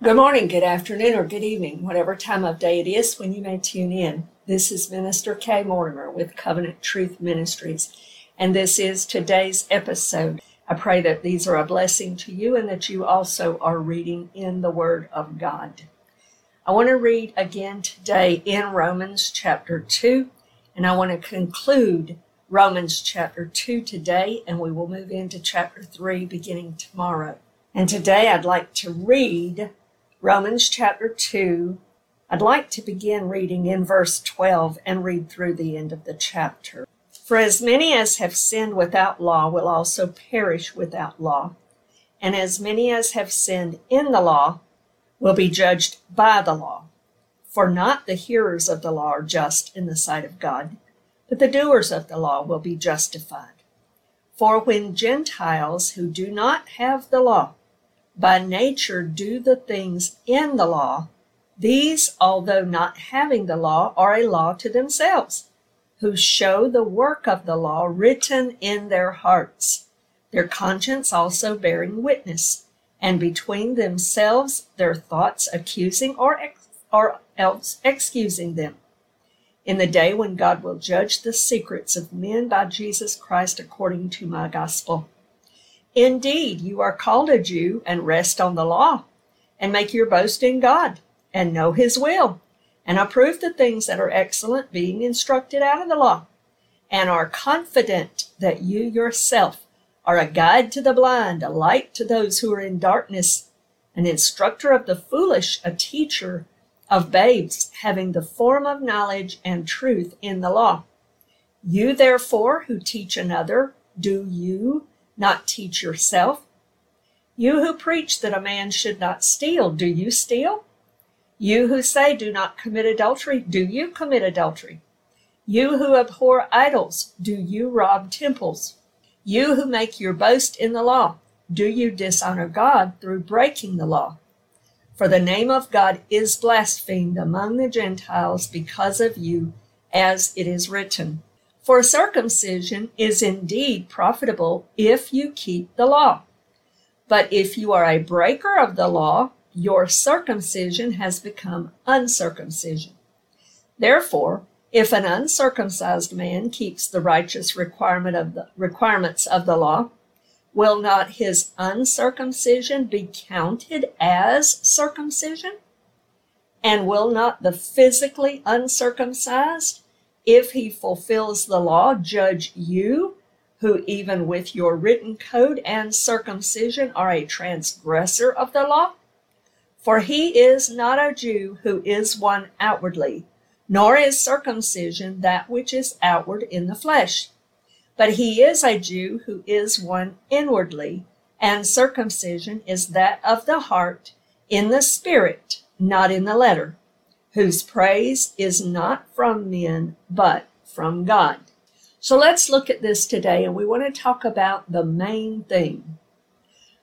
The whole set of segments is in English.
Good morning, good afternoon, or good evening, whatever time of day it is when you may tune in. This is Minister Kay Mortimer with Covenant Truth Ministries, and this is today's episode. I pray that these are a blessing to you and that you also are reading in the Word of God. I want to read again today in Romans chapter 2, and I want to conclude Romans chapter 2 today, and we will move into chapter 3 beginning tomorrow. And today I'd like to read Romans chapter 2. I'd like to begin reading in verse 12 and read through the end of the chapter. For as many as have sinned without law will also perish without law, and as many as have sinned in the law will be judged by the law. For not the hearers of the law are just in the sight of God, but the doers of the law will be justified. For when Gentiles who do not have the law by nature do the things in the law, these, although not having the law, are a law to themselves, who show the work of the law written in their hearts, their conscience also bearing witness, and between themselves their thoughts accusing or, ex- or else excusing them. In the day when God will judge the secrets of men by Jesus Christ according to my gospel Indeed, you are called a Jew and rest on the law, and make your boast in God, and know his will, and approve the things that are excellent, being instructed out of the law, and are confident that you yourself are a guide to the blind, a light to those who are in darkness, an instructor of the foolish, a teacher of babes, having the form of knowledge and truth in the law. You, therefore, who teach another, do you not teach yourself? You who preach that a man should not steal, do you steal? You who say do not commit adultery, do you commit adultery? You who abhor idols, do you rob temples? You who make your boast in the law, do you dishonor God through breaking the law? For the name of God is blasphemed among the Gentiles because of you, as it is written. For circumcision is indeed profitable if you keep the law. But if you are a breaker of the law, your circumcision has become uncircumcision. Therefore, if an uncircumcised man keeps the righteous requirement of the requirements of the law, will not his uncircumcision be counted as circumcision? And will not the physically uncircumcised if he fulfills the law, judge you, who even with your written code and circumcision are a transgressor of the law? For he is not a Jew who is one outwardly, nor is circumcision that which is outward in the flesh. But he is a Jew who is one inwardly, and circumcision is that of the heart in the spirit, not in the letter whose praise is not from men, but from God. So let's look at this today, and we want to talk about the main thing.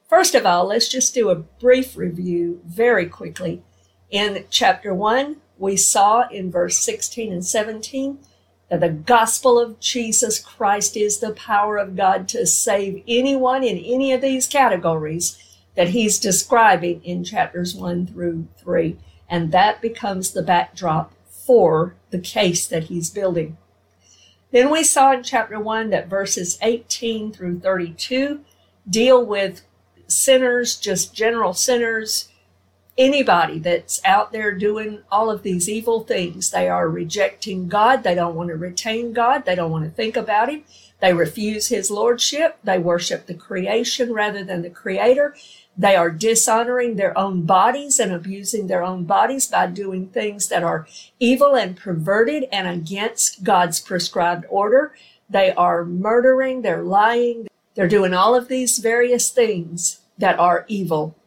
First of all, let's just do a brief review very quickly. In chapter 1, we saw in verse 16 and 17 that the gospel of Jesus Christ is the power of God to save anyone in any of these categories that he's describing in chapters 1 through 3 and that becomes the backdrop for the case that he's building. Then we saw in chapter 1 that verses 18 through 32 deal with sinners, just general sinners, anybody that's out there doing all of these evil things. They are rejecting God. They don't want to retain God. They don't want to think about Him. They refuse His Lordship. They worship the creation rather than the Creator. They are dishonoring their own bodies and abusing their own bodies by doing things that are evil and perverted and against God's prescribed order. They are murdering, they're lying, they're doing all of these various things that are evil,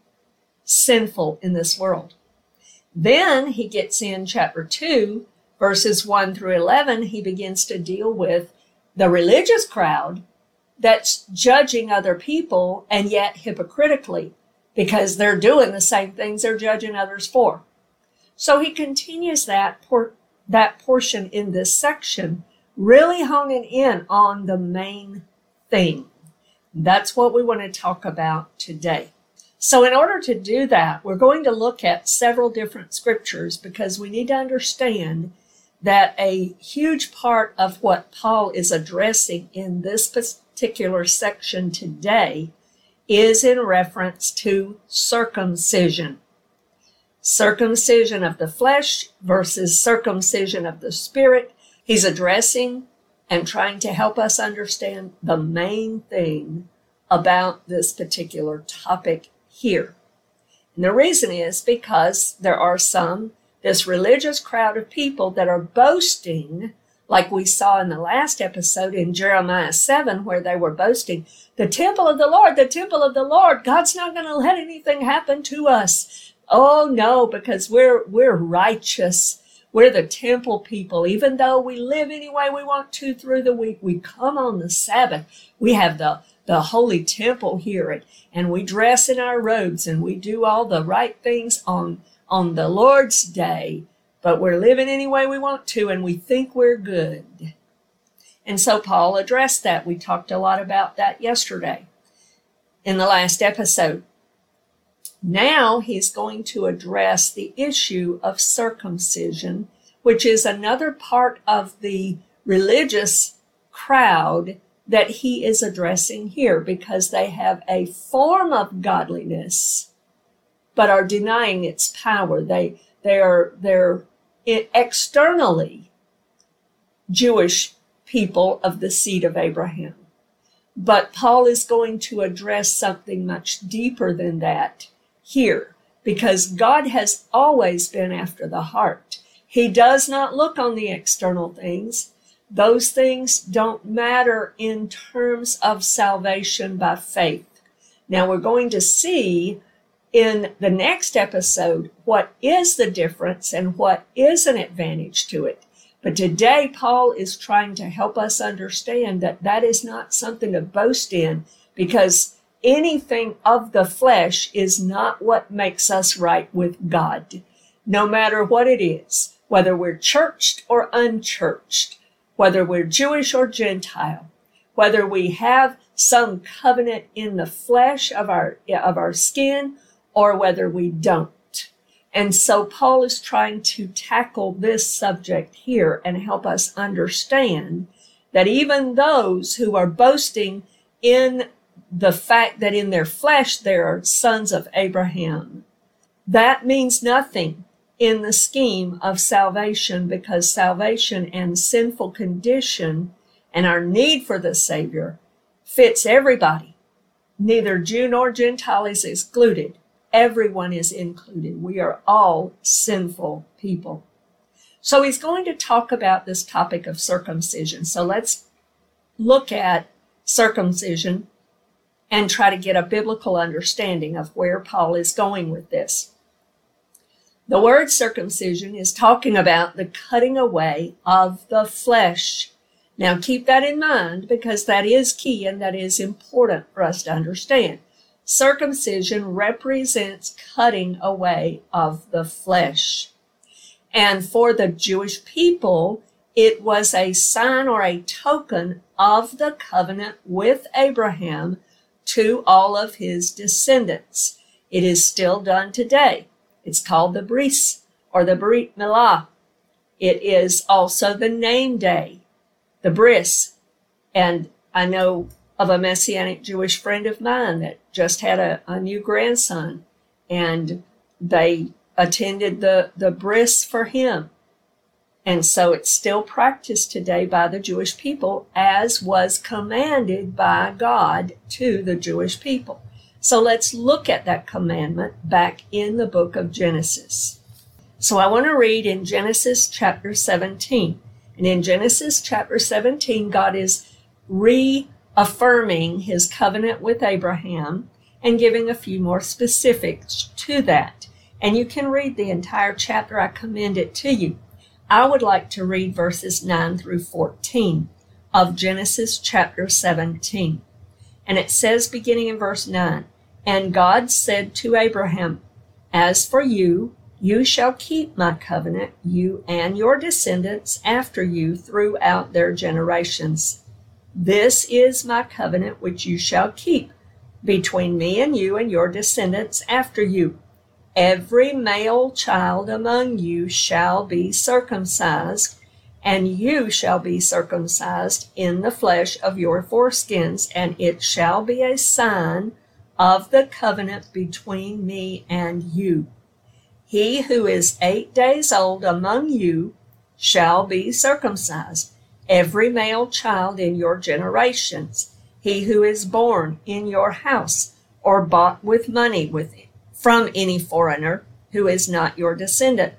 sinful in this world. Then he gets in chapter 2, verses 1 through 11, he begins to deal with the religious crowd that's judging other people and yet hypocritically because they're doing the same things they're judging others for. So he continues that por- that portion in this section, really honing in on the main thing. That's what we want to talk about today. So, in order to do that, we're going to look at several different scriptures because we need to understand that a huge part of what Paul is addressing in this particular section today is in reference to circumcision. Circumcision of the flesh versus circumcision of the spirit. He's addressing and trying to help us understand the main thing about this particular topic here. And the reason is because there are some, this religious crowd of people that are boasting, like we saw in the last episode in Jeremiah 7, where they were boasting, the temple of the Lord, the temple of the Lord, God's not going to let anything happen to us. Oh no, because we're, we're righteous. We're the temple people. Even though we live any way we want to through the week, we come on the Sabbath. We have the the holy temple here and, we dress in our robes and we do all the right things on on the Lord's day, but we're living any way we want to and we think we're good. And so Paul addressed that. We talked a lot about that yesterday in the last episode. Now he's going to address the issue of circumcision, which is another part of the religious crowd that he is addressing here because they have a form of godliness but are denying its power they they are they're externally Jewish people of the seed of Abraham. But Paul is going to address something much deeper than that here because God has always been after the heart. He does not look on the external things. Those things don't matter in terms of salvation by faith. Now we're going to see in the next episode what is the difference and what is an advantage to it. But today, Paul is trying to help us understand that that is not something to boast in because anything of the flesh is not what makes us right with God, no matter what it is, whether we're churched or unchurched whether we're Jewish or Gentile, whether we have some covenant in the flesh of our, of our skin or whether we don't. And so Paul is trying to tackle this subject here and help us understand that even those who are boasting in the fact that in their flesh they are sons of Abraham, that means nothing in the scheme of salvation because salvation and sinful condition and our need for the Savior fits everybody. Neither Jew nor Gentile is excluded. Everyone is included. We are all sinful people. So he's going to talk about this topic of circumcision. So let's look at circumcision and try to get a biblical understanding of where Paul is going with this. The word circumcision is talking about the cutting away of the flesh. Now keep that in mind because that is key and that is important for us to understand. Circumcision represents cutting away of the flesh. And for the Jewish people, it was a sign or a token of the covenant with Abraham to all of his descendants. It is still done today. It's called the Bris or the Brit Milah. It is also the name day, the Bris. And I know of a Messianic Jewish friend of mine that just had a, a new grandson and they attended the, the bris for him. And so it's still practiced today by the Jewish people as was commanded by God to the Jewish people. So let's look at that commandment back in the book of Genesis. So I want to read in Genesis chapter 17. And in Genesis chapter 17, God is reaffirming his covenant with Abraham and giving a few more specifics to that. And you can read the entire chapter. I commend it to you. I would like to read verses 9 through 14 of Genesis chapter 17. And it says, beginning in verse 9, And God said to Abraham, As for you, you shall keep my covenant, you and your descendants after you throughout their generations. This is my covenant which you shall keep between me and you and your descendants after you. Every male child among you shall be circumcised, and you shall be circumcised in the flesh of your foreskins, and it shall be a sign of the covenant between me and you. He who is eight days old among you shall be circumcised, every male child in your generations, he who is born in your house or bought with money with from any foreigner who is not your descendant.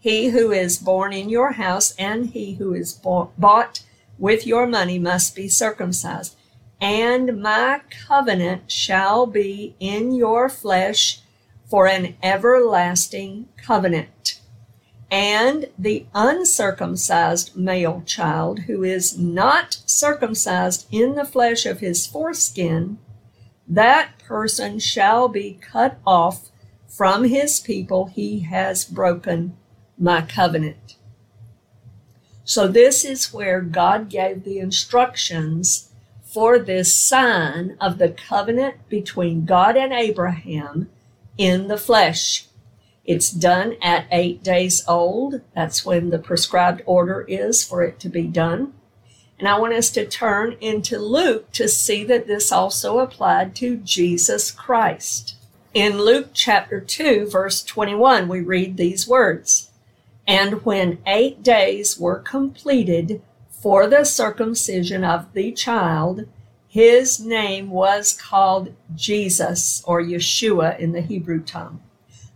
He who is born in your house and he who is bought with your money must be circumcised. And my covenant shall be in your flesh for an everlasting covenant. And the uncircumcised male child who is not circumcised in the flesh of his foreskin that person shall be cut off from his people. He has broken my covenant. So, this is where God gave the instructions for this sign of the covenant between God and Abraham in the flesh. It's done at eight days old. That's when the prescribed order is for it to be done. And I want us to turn into Luke to see that this also applied to Jesus Christ. In Luke chapter 2, verse 21, we read these words And when eight days were completed for the circumcision of the child, his name was called Jesus or Yeshua in the Hebrew tongue,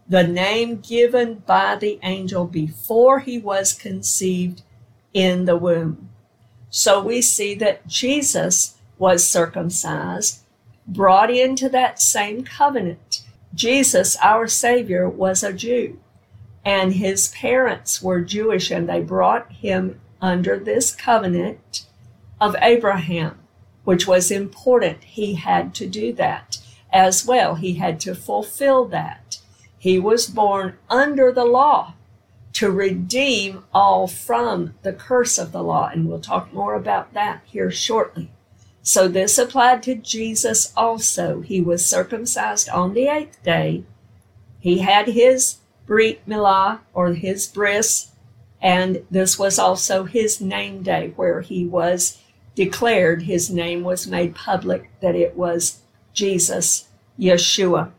the name given by the angel before he was conceived in the womb. So we see that Jesus was circumcised, brought into that same covenant. Jesus, our Savior, was a Jew, and his parents were Jewish, and they brought him under this covenant of Abraham, which was important. He had to do that as well. He had to fulfill that. He was born under the law to redeem all from the curse of the law. And we'll talk more about that here shortly. So this applied to Jesus also. He was circumcised on the eighth day. He had his Brit Milah or his bris, and this was also his name day where he was declared, his name was made public, that it was Jesus, Yeshua.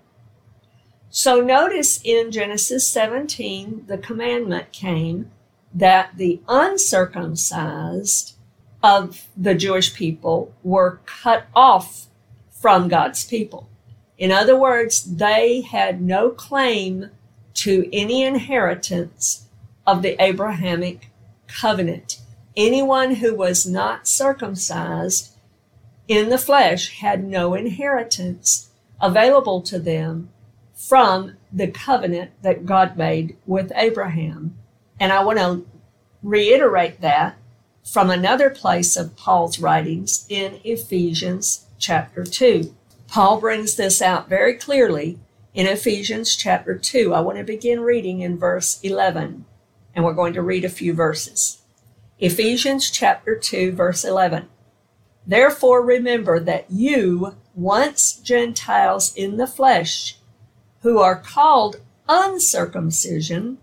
So notice in Genesis 17, the commandment came that the uncircumcised of the Jewish people were cut off from God's people. In other words, they had no claim to any inheritance of the Abrahamic covenant. Anyone who was not circumcised in the flesh had no inheritance available to them from the covenant that God made with Abraham. And I want to reiterate that from another place of Paul's writings in Ephesians chapter 2. Paul brings this out very clearly in Ephesians chapter 2. I want to begin reading in verse 11, and we're going to read a few verses. Ephesians chapter 2, verse 11. Therefore remember that you, once Gentiles in the flesh, who are called uncircumcision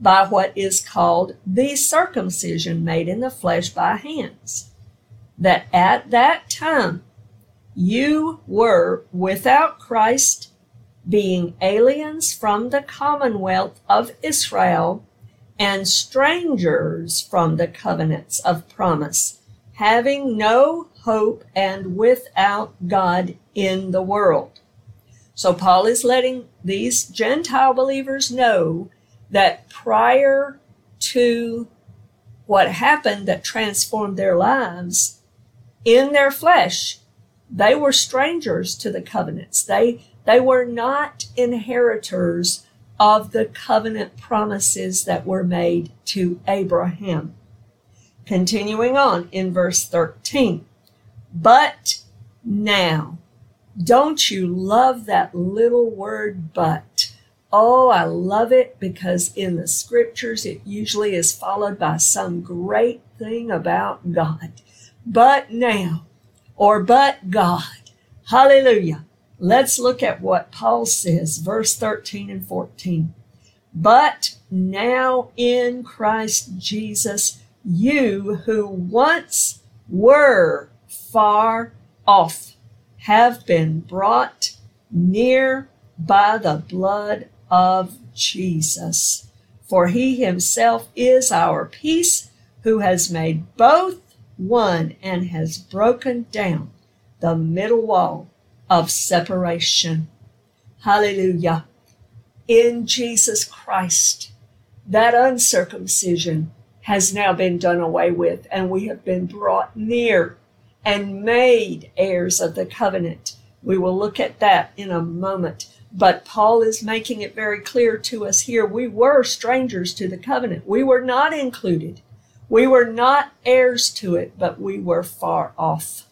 by what is called the circumcision made in the flesh by hands. That at that time you were without Christ, being aliens from the commonwealth of Israel and strangers from the covenants of promise, having no hope and without God in the world. So Paul is letting these Gentile believers know that prior to what happened that transformed their lives in their flesh, they were strangers to the covenants. They, they were not inheritors of the covenant promises that were made to Abraham. Continuing on in verse 13. But now, don't you love that little word but? Oh, I love it because in the scriptures it usually is followed by some great thing about God. But now, or but God. Hallelujah. Let's look at what Paul says, verse 13 and 14. But now in Christ Jesus, you who once were far off have been brought near by the blood of Jesus. For he himself is our peace, who has made both one and has broken down the middle wall of separation. Hallelujah. In Jesus Christ, that uncircumcision has now been done away with, and we have been brought near and made heirs of the covenant. We will look at that in a moment. But Paul is making it very clear to us here we were strangers to the covenant. We were not included. We were not heirs to it, but we were far off.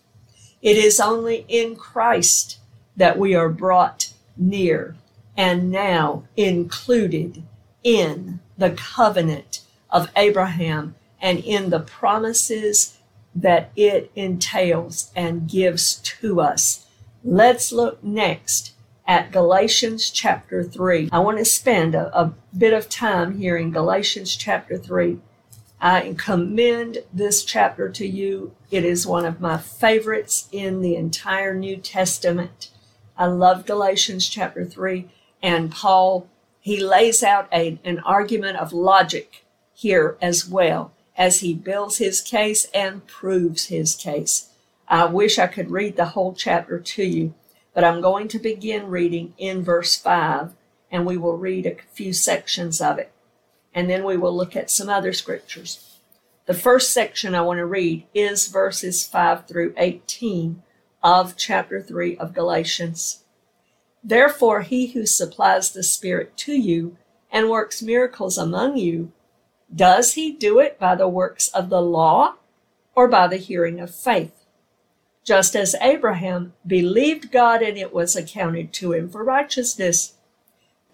It is only in Christ that we are brought near and now included in the covenant of Abraham and in the promises that it entails and gives to us. Let's look next at Galatians chapter 3. I want to spend a, a, bit of time here in Galatians chapter 3. I commend this chapter to you. It is one of my favorites in the entire New Testament. I love Galatians chapter 3, and Paul, he lays out a, an argument of logic here as well as he builds his case and proves his case. I wish I could read the whole chapter to you, but I'm going to begin reading in verse 5, and we will read a few sections of it, and then we will look at some other scriptures. The first section I want to read is verses 5 through 18 of chapter 3 of Galatians. Therefore, he who supplies the Spirit to you and works miracles among you does he do it by the works of the law or by the hearing of faith? Just as Abraham believed God and it was accounted to him for righteousness.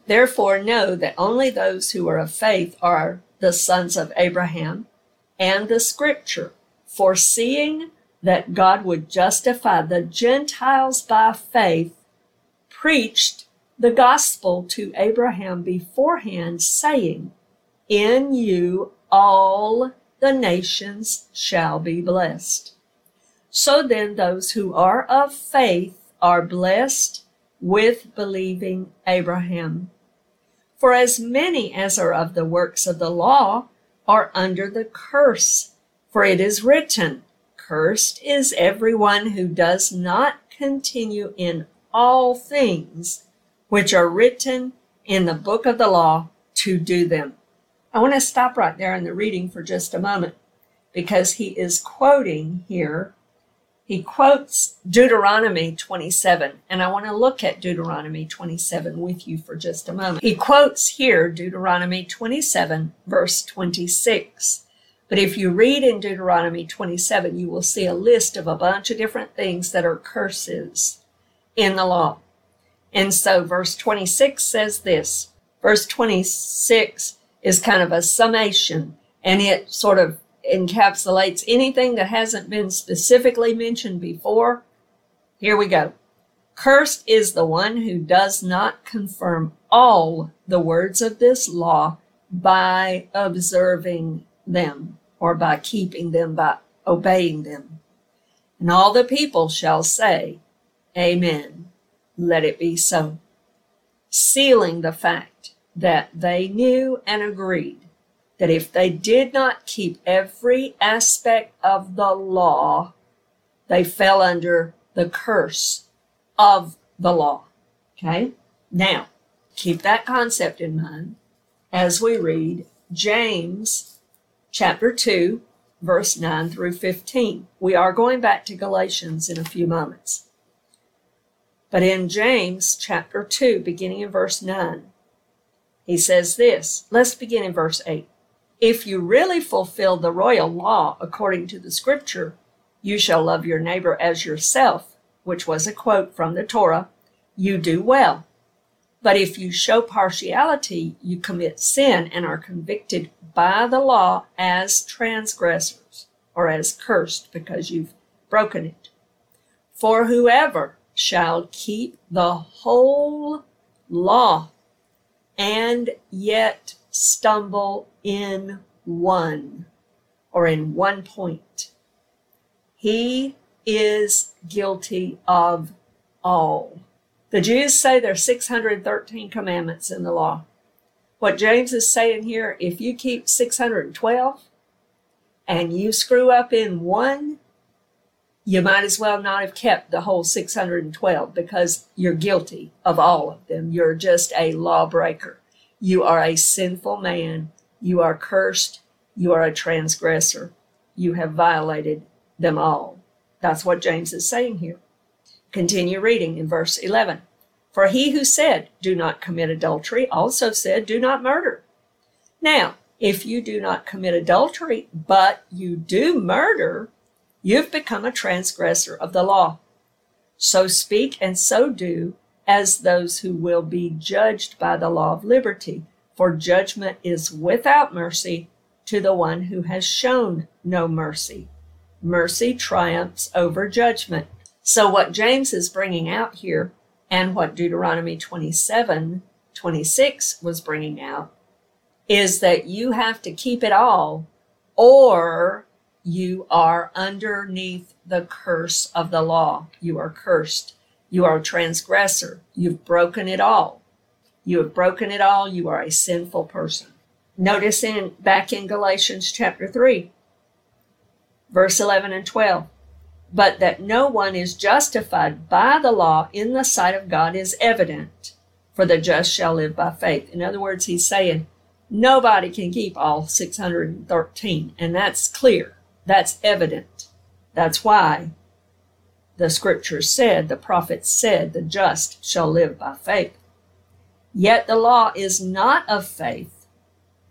Therefore, know that only those who are of faith are the sons of Abraham, and the scripture, foreseeing that God would justify the Gentiles by faith, preached the gospel to Abraham beforehand, saying, in you all the nations shall be blessed. So then, those who are of faith are blessed with believing Abraham. For as many as are of the works of the law are under the curse, for it is written, Cursed is everyone who does not continue in all things which are written in the book of the law to do them. I want to stop right there in the reading for just a moment because he is quoting here. He quotes Deuteronomy 27, and I want to look at Deuteronomy 27 with you for just a moment. He quotes here Deuteronomy 27, verse 26. But if you read in Deuteronomy 27, you will see a list of a bunch of different things that are curses in the law. And so verse 26 says this. Verse 26 is kind of a summation and it sort of encapsulates anything that hasn't been specifically mentioned before. Here we go. Cursed is the one who does not confirm all the words of this law by observing them or by keeping them, by obeying them. And all the people shall say, Amen. Let it be so. Sealing the fact that they knew and agreed that if they did not keep every aspect of the law, they fell under the curse of the law. Okay? Now, keep that concept in mind as we read James chapter 2, verse 9 through 15. We are going back to Galatians in a few moments. But in James chapter 2, beginning in verse 9, he says this. Let's begin in verse 8. If you really fulfill the royal law according to the scripture, you shall love your neighbor as yourself, which was a quote from the Torah, you do well. But if you show partiality, you commit sin and are convicted by the law as transgressors or as cursed because you've broken it. For whoever shall keep the whole law and yet stumble in one or in one point. He is guilty of all. The Jews say there are 613 commandments in the law. What James is saying here, if you keep 612 and you screw up in one, you might as well not have kept the whole 612 because you're guilty of all of them. You're just a lawbreaker. You are a sinful man. You are cursed. You are a transgressor. You have violated them all. That's what James is saying here. Continue reading in verse 11. For he who said, Do not commit adultery, also said, Do not murder. Now, if you do not commit adultery, but you do murder, you've become a transgressor of the law. So speak and so do as those who will be judged by the law of liberty, for judgment is without mercy to the one who has shown no mercy. Mercy triumphs over judgment. So, what James is bringing out here, and what Deuteronomy 27 26 was bringing out, is that you have to keep it all, or you are underneath the curse of the law. You are cursed. You are a transgressor. You've broken it all. You have broken it all. You are a sinful person. Notice in back in Galatians chapter 3, verse 11 and 12. But that no one is justified by the law in the sight of God is evident, for the just shall live by faith. In other words, he's saying nobody can keep all 613, and that's clear. That's evident. That's why the scriptures said, the prophets said, the just shall live by faith. Yet the law is not of faith,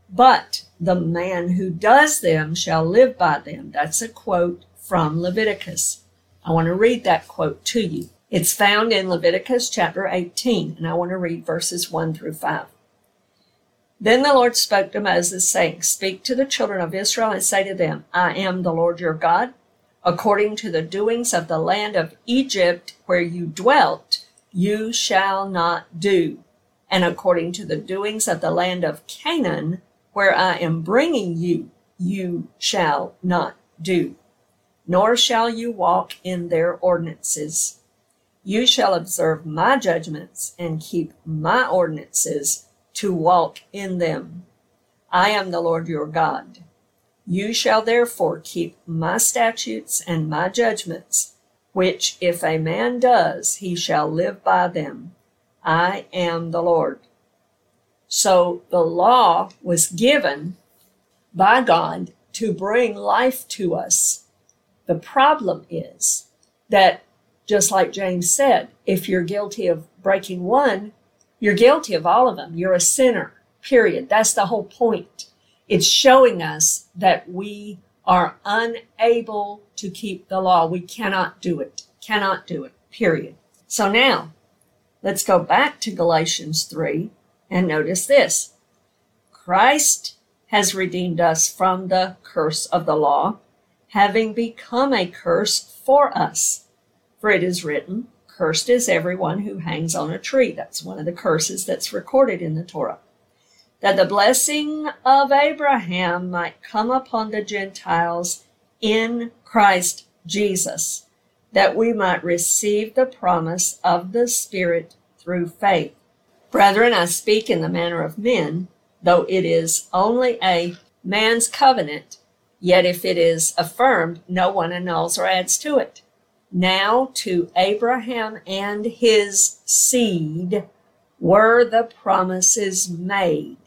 but the man who does them shall live by them. That's a quote from Leviticus. I want to read that quote to you. It's found in Leviticus chapter 18, and I want to read verses 1 through 5. Then the Lord spoke to Moses, saying, Speak to the children of Israel and say to them, I am the Lord your God. According to the doings of the land of Egypt where you dwelt, you shall not do. And according to the doings of the land of Canaan, where I am bringing you, you shall not do. Nor shall you walk in their ordinances. You shall observe my judgments and keep my ordinances to walk in them. I am the Lord your God. You shall therefore keep my statutes and my judgments, which if a man does, he shall live by them. I am the Lord. So the law was given by God to bring life to us. The problem is that, just like James said, if you're guilty of breaking one, you're guilty of all of them. You're a sinner, period. That's the whole point. It's showing us that we are unable to keep the law. We cannot do it. Cannot do it, period. So now, let's go back to Galatians 3 and notice this. Christ has redeemed us from the curse of the law, having become a curse for us. For it is written, Cursed is everyone who hangs on a tree. That's one of the curses that's recorded in the Torah. That the blessing of Abraham might come upon the Gentiles in Christ Jesus, that we might receive the promise of the Spirit through faith. Brethren, I speak in the manner of men, though it is only a man's covenant, yet if it is affirmed, no one annuls or adds to it. Now to Abraham and his seed were the promises made.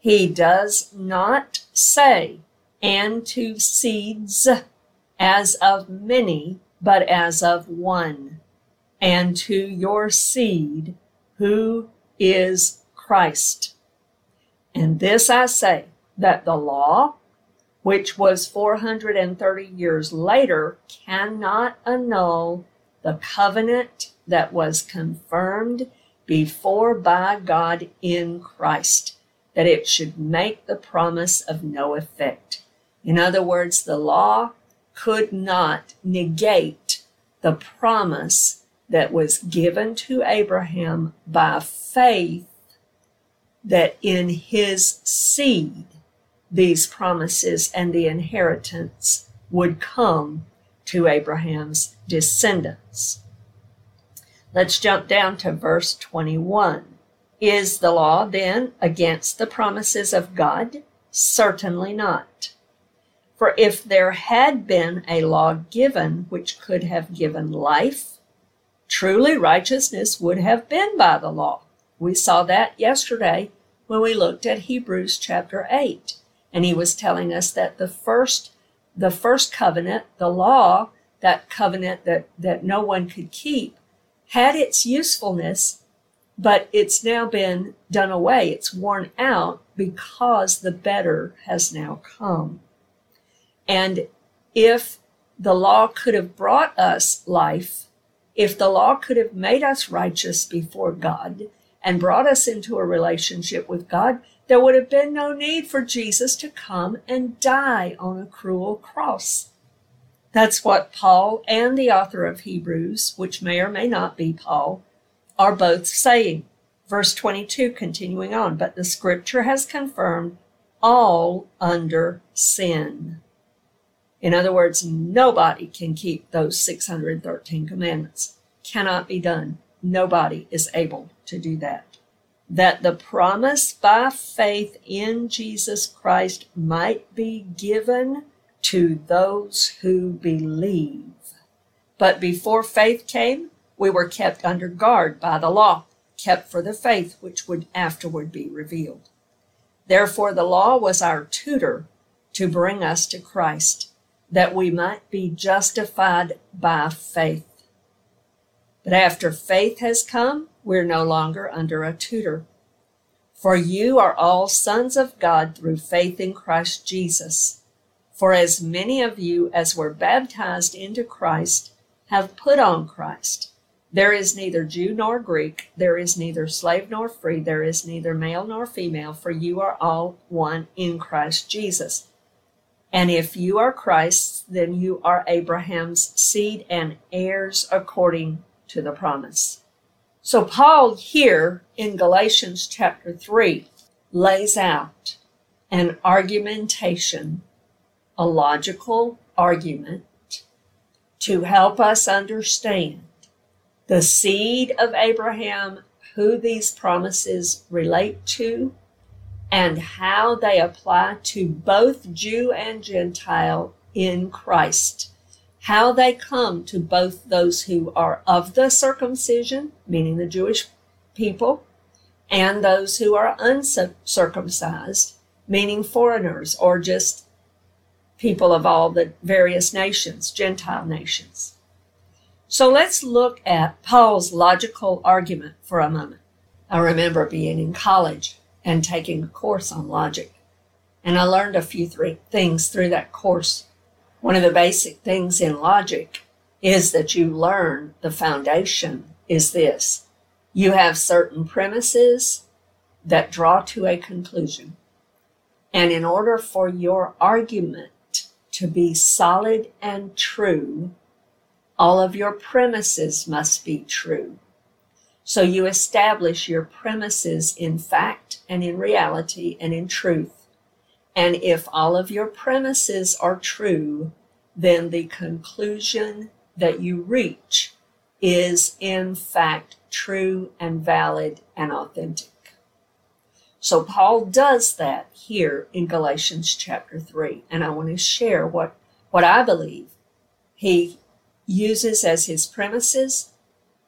He does not say, and to seeds as of many, but as of one, and to your seed, who is Christ. And this I say, that the law which was 430 years later, cannot annul the covenant that was confirmed before by God in Christ, that it should make the promise of no effect. In other words, the law could not negate the promise that was given to Abraham by faith that in his seed these promises and the inheritance would come to Abraham's descendants. Let's jump down to verse 21. Is the law then against the promises of God? Certainly not. For if there had been a law given which could have given life, truly righteousness would have been by the law. We saw that yesterday when we looked at Hebrews chapter 8 and he was telling us that the first the first covenant, the law, that covenant that that no one could keep had its usefulness, but it's now been done away. It's worn out because the better has now come. And if the law could have brought us life, if the law could have made us righteous before God and brought us into a relationship with God, there would have been no need for Jesus to come and die on a cruel cross. That's what Paul and the author of Hebrews, which may or may not be Paul, are both saying. Verse 22, continuing on, but the scripture has confirmed all under sin. In other words, nobody can keep those 613 commandments. Cannot be done. Nobody is able to do that. That the promise by faith in Jesus Christ might be given to those who believe. But before faith came, we were kept under guard by the law, kept for the faith which would afterward be revealed. Therefore, the law was our tutor to bring us to Christ, that we might be justified by faith. But after faith has come, we're no longer under a tutor. For you are all sons of God through faith in Christ Jesus. For as many of you as were baptized into Christ have put on Christ. There is neither Jew nor Greek, there is neither slave nor free, there is neither male nor female, for you are all one in Christ Jesus. And if you are Christ's, then you are Abraham's seed and heirs according to the promise. So, Paul here in Galatians chapter 3 lays out an argumentation a logical argument to help us understand the seed of Abraham, who these promises relate to, and how they apply to both Jew and Gentile in Christ. How they come to both those who are of the circumcision, meaning the Jewish people, and those who are uncircumcised, meaning foreigners or just people of all the various nations, Gentile nations. So let's look at Paul's logical argument for a moment. I remember being in college and taking a course on logic, and I learned a few th- things through that course. One of the basic things in logic is that you learn the foundation is this you have certain premises that draw to a conclusion. And in order for your argument to be solid and true, all of your premises must be true. So you establish your premises in fact and in reality and in truth. And if all of your premises are true, then the conclusion that you reach is in fact true and valid and authentic. So Paul does that here in Galatians chapter 3. And I want to share what, what I believe he uses as his premises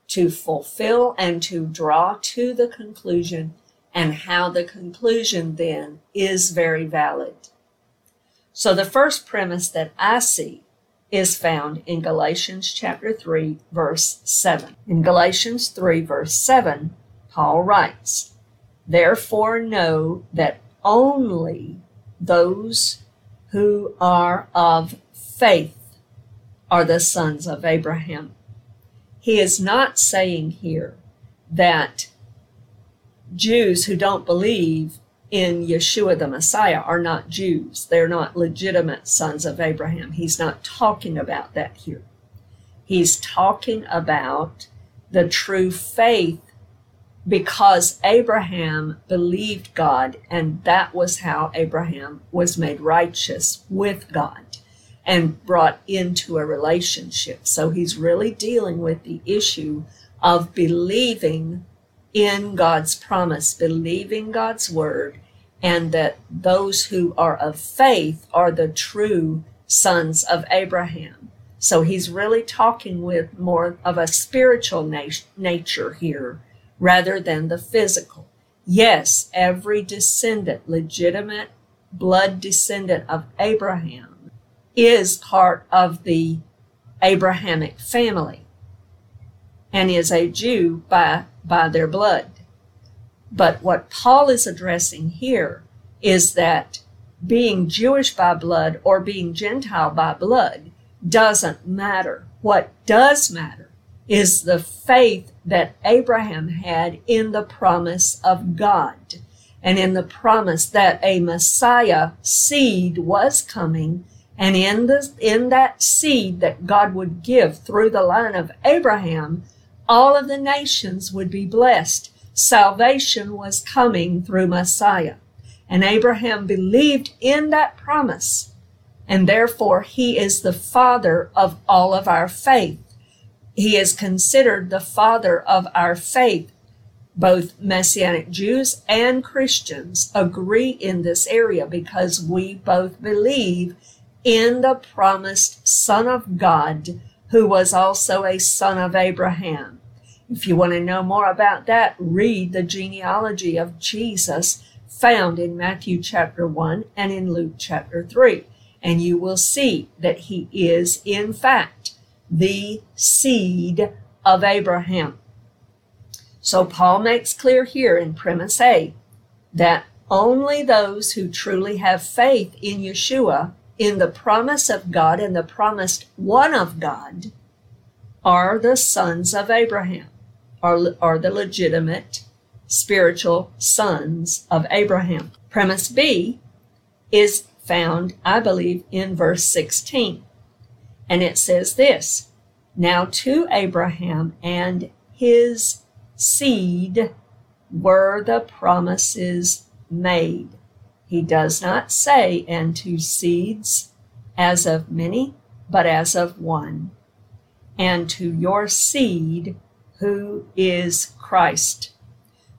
to fulfill and to draw to the conclusion and how the conclusion then is very valid. So the first premise that I see is found in Galatians chapter 3 verse 7. In Galatians 3 verse 7, Paul writes, Therefore, know that only those who are of faith are the sons of Abraham. He is not saying here that Jews who don't believe in Yeshua the Messiah are not Jews. They're not legitimate sons of Abraham. He's not talking about that here. He's talking about the true faith because Abraham believed God, and that was how Abraham was made righteous with God and brought into a relationship. So he's really dealing with the issue of believing in God's promise, believing God's word, and that those who are of faith are the true sons of Abraham. So he's really talking with more of a spiritual nat- nature here rather than the physical. Yes, every descendant, legitimate blood descendant of Abraham, is part of the Abrahamic family and is a Jew by, by their blood. But what Paul is addressing here is that being Jewish by blood or being Gentile by blood doesn't matter. What does matter is the faith that Abraham had in the promise of God and in the promise that a Messiah seed was coming and in the in that seed that God would give through the line of Abraham all of the nations would be blessed salvation was coming through Messiah and Abraham believed in that promise and therefore he is the father of all of our faith he is considered the father of our faith. Both Messianic Jews and Christians agree in this area because we both believe in the promised Son of God, who was also a son of Abraham. If you want to know more about that, read the genealogy of Jesus found in Matthew chapter 1 and in Luke chapter 3, and you will see that he is, in fact, the seed of Abraham. So Paul makes clear here in premise A that only those who truly have faith in Yeshua, in the promise of God and the promised one of God, are the sons of Abraham, are, are the legitimate spiritual sons of Abraham. Premise B is found, I believe, in verse 16. And it says this Now to Abraham and his seed were the promises made. He does not say, and to seeds as of many, but as of one, and to your seed who is Christ.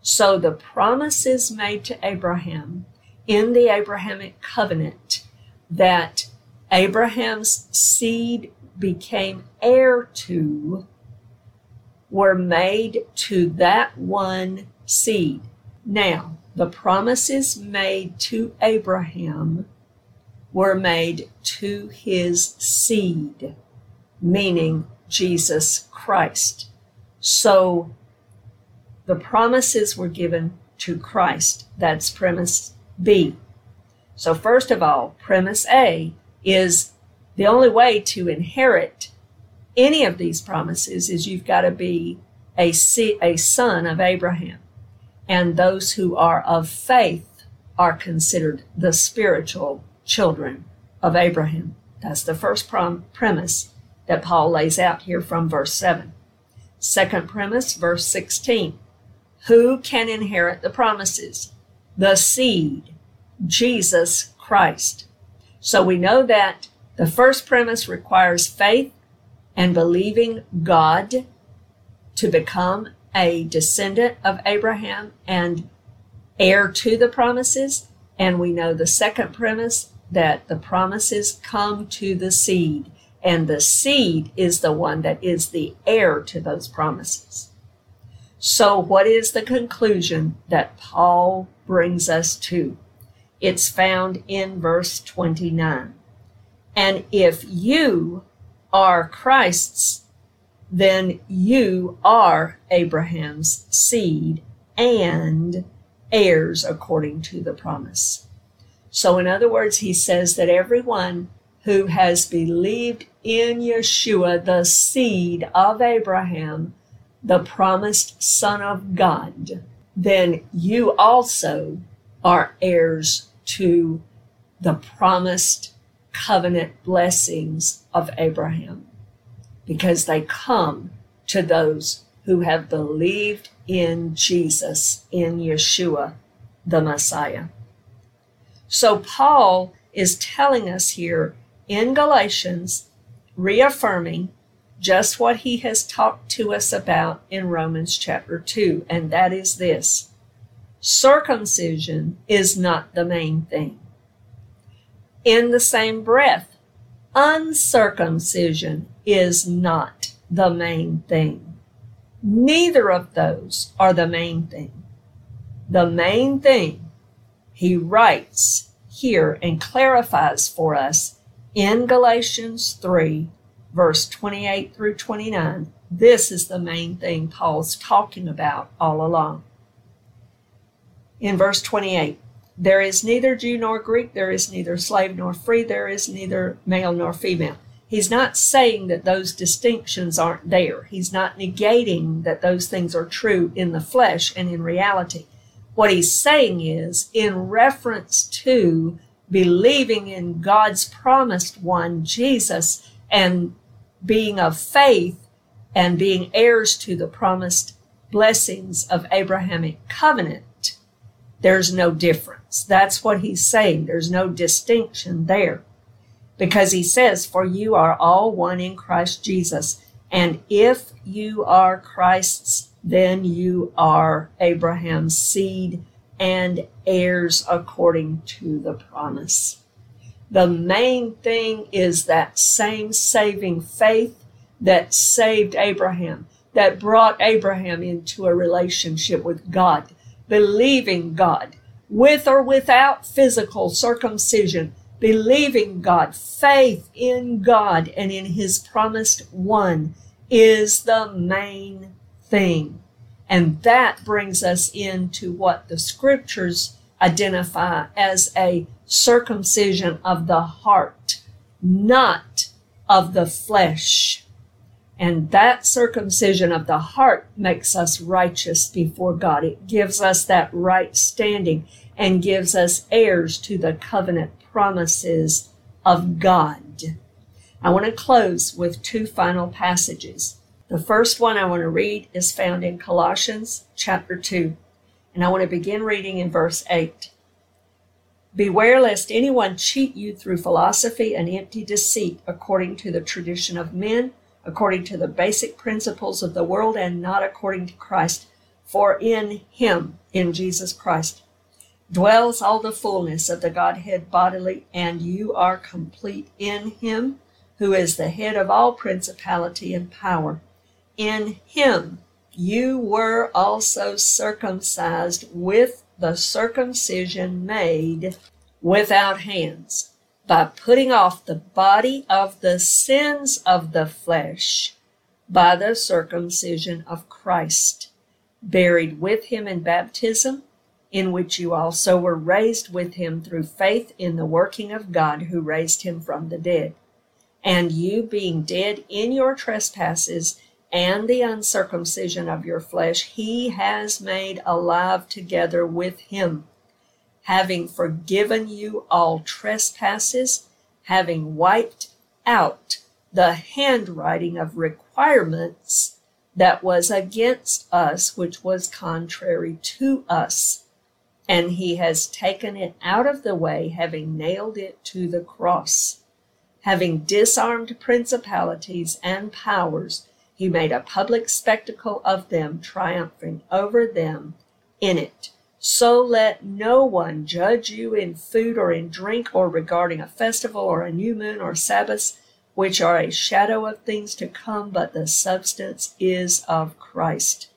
So the promises made to Abraham in the Abrahamic covenant that Abraham's seed became heir to were made to that one seed. Now, the promises made to Abraham were made to his seed, meaning Jesus Christ. So the promises were given to Christ. That's premise B. So, first of all, premise A is the only way to inherit any of these promises is you've got to be a, a son of Abraham. And those who are of faith are considered the spiritual children of Abraham. That's the first prom- premise that Paul lays out here from verse 7. Second premise, verse 16. Who can inherit the promises? The seed, Jesus Christ. So we know that the first premise requires faith and believing God to become a descendant of Abraham and heir to the promises. And we know the second premise that the promises come to the seed, and the seed is the one that is the heir to those promises. So, what is the conclusion that Paul brings us to? It's found in verse 29. And if you are Christ's, then you are Abraham's seed and heirs according to the promise. So, in other words, he says that everyone who has believed in Yeshua, the seed of Abraham, the promised Son of God, then you also are heirs to the promised covenant blessings of Abraham because they come to those who have believed in Jesus, in Yeshua, the Messiah. So Paul is telling us here in Galatians, reaffirming just what he has talked to us about in Romans chapter 2, and that is this circumcision is not the main thing. In the same breath, uncircumcision is not the main thing. Neither of those are the main thing. The main thing, he writes here and clarifies for us in Galatians 3 verse 28 through 29, this is the main thing Paul's talking about all along. In verse 28, there is neither Jew nor Greek, there is neither slave nor free, there is neither male nor female. He's not saying that those distinctions aren't there. He's not negating that those things are true in the flesh and in reality. What he's saying is, in reference to believing in God's promised one, Jesus, and being of faith and being heirs to the promised blessings of Abrahamic covenant, there's no difference. That's what he's saying. There's no distinction there. Because he says, For you are all one in Christ Jesus. And if you are Christ's, then you are Abraham's seed and heirs according to the promise. The main thing is that same saving faith that saved Abraham, that brought Abraham into a relationship with God, believing God, with or without physical circumcision, believing God, faith in God and in his promised one is the main thing. And that brings us into what the scriptures identify as a circumcision of the heart, not of the flesh. And that circumcision of the heart makes us righteous before God. It gives us that right standing and gives us heirs to the covenant promises of God. I want to close with two final passages. The first one I want to read is found in Colossians chapter 2. And I want to begin reading in verse 8. Beware lest anyone cheat you through philosophy and empty deceit, according to the tradition of men, according to the basic principles of the world, and not according to Christ. For in him, in Jesus Christ, dwells all the fullness of the Godhead bodily, and you are complete in him, who is the head of all principality and power. In him you were also circumcised with the circumcision made without hands by putting off the body of the sins of the flesh by the circumcision of Christ, buried with him in baptism, in which you also were raised with him through faith in the working of God who raised him from the dead. And you, being dead in your trespasses and the uncircumcision of your flesh, he has made alive together with him, having forgiven you all trespasses, having wiped out the handwriting of requirements that was against us, which was contrary to us. And he has taken it out of the way, having nailed it to the cross. Having disarmed principalities and powers, he made a public spectacle of them, triumphing over them in it. So let no one judge you in food or in drink or regarding a festival or a new moon or Sabbaths, which are a shadow of things to come, but the substance is of Christ.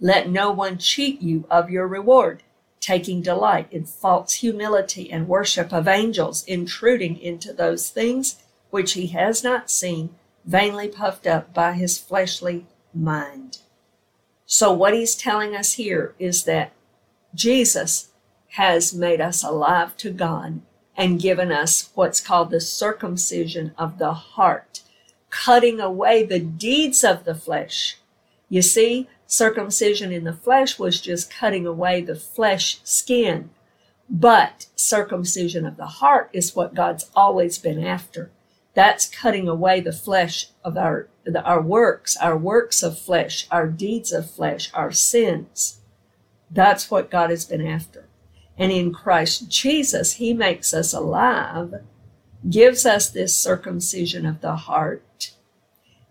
Let no one cheat you of your reward, taking delight in false humility and worship of angels, intruding into those things which he has not seen vainly puffed up by his fleshly mind. So, what he's telling us here is that Jesus has made us alive to God and given us what's called the circumcision of the heart, cutting away the deeds of the flesh. You see, circumcision in the flesh was just cutting away the flesh skin, but circumcision of the heart is what God's always been after That's cutting away the flesh of our the, our works, our works of flesh, our deeds of flesh, our sins. That's what God has been after. And in Christ Jesus, He makes us alive, gives us this circumcision of the heart,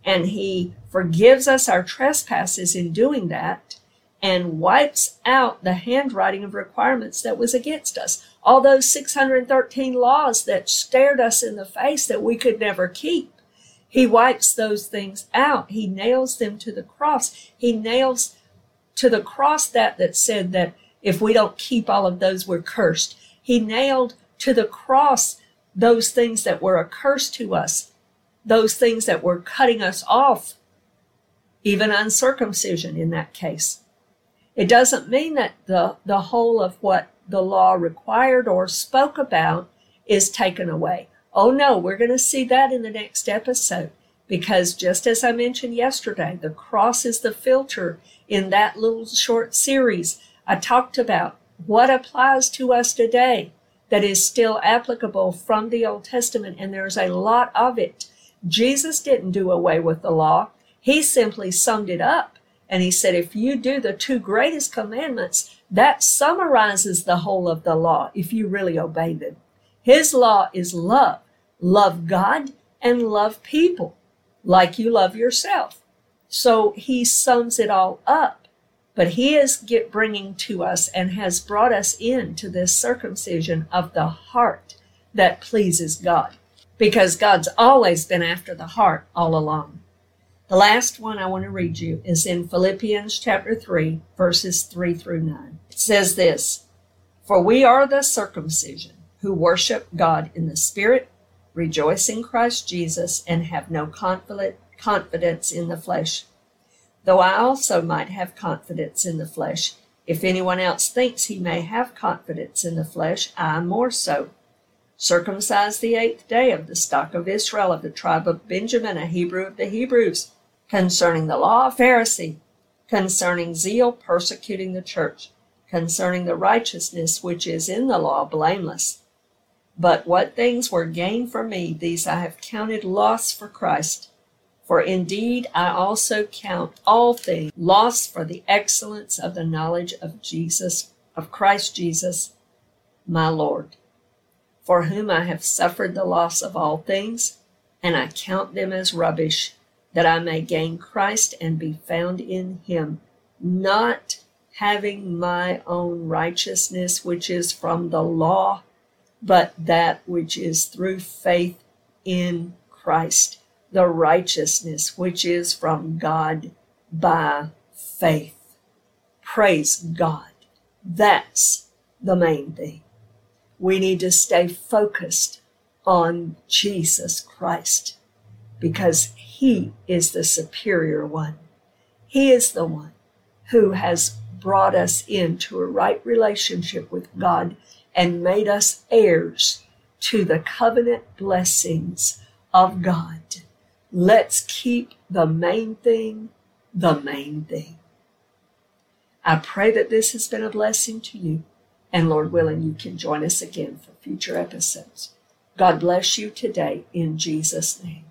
and He forgives us our trespasses in doing that and wipes out the handwriting of requirements that was against us. All those 613 laws that stared us in the face that we could never keep. He wipes those things out. He nails them to the cross. He nails to the cross that that said that if we don't keep all of those, we're cursed. He nailed to the cross those things that were a curse to us, those things that were cutting us off, even uncircumcision in that case. It doesn't mean that the, the whole of what the law required or spoke about is taken away. Oh no, we're going to see that in the next episode because just as I mentioned yesterday, the cross is the filter in that little short series. I talked about what applies to us today that is still applicable from the Old Testament, and there's a lot of it. Jesus didn't do away with the law. He simply summed it up and he said, if you do the two greatest commandments, that summarizes the whole of the law if you really obey them. His law is love. Love God and love people like you love yourself. So he sums it all up. But he is get bringing to us and has brought us into this circumcision of the heart that pleases God. Because God's always been after the heart all along. The last one I want to read you is in Philippians chapter 3, verses 3 through 9. It says this For we are the circumcision who worship God in the Spirit, rejoice in Christ Jesus, and have no confidence in the flesh. Though I also might have confidence in the flesh. If anyone else thinks he may have confidence in the flesh, I more so. Circumcised the eighth day of the stock of Israel of the tribe of Benjamin, a Hebrew of the Hebrews concerning the law, a Pharisee, concerning zeal, persecuting the church, concerning the righteousness which is in the law, blameless. But what things were gain for me, these I have counted loss for Christ. For indeed I also count all things loss for the excellence of the knowledge of Jesus, of Christ Jesus, my Lord, for whom I have suffered the loss of all things, and I count them as rubbish that I may gain Christ and be found in him, not having my own righteousness, which is from the law, but that which is through faith in Christ, the righteousness which is from God by faith. Praise God. That's the main thing. We need to stay focused on Jesus Christ because he is the superior one. He is the one who has brought us into a right relationship with God and made us heirs to the covenant blessings of God. Let's keep the main thing the main thing. I pray that this has been a blessing to you, and Lord willing, you can join us again for future episodes. God bless you today in Jesus' name.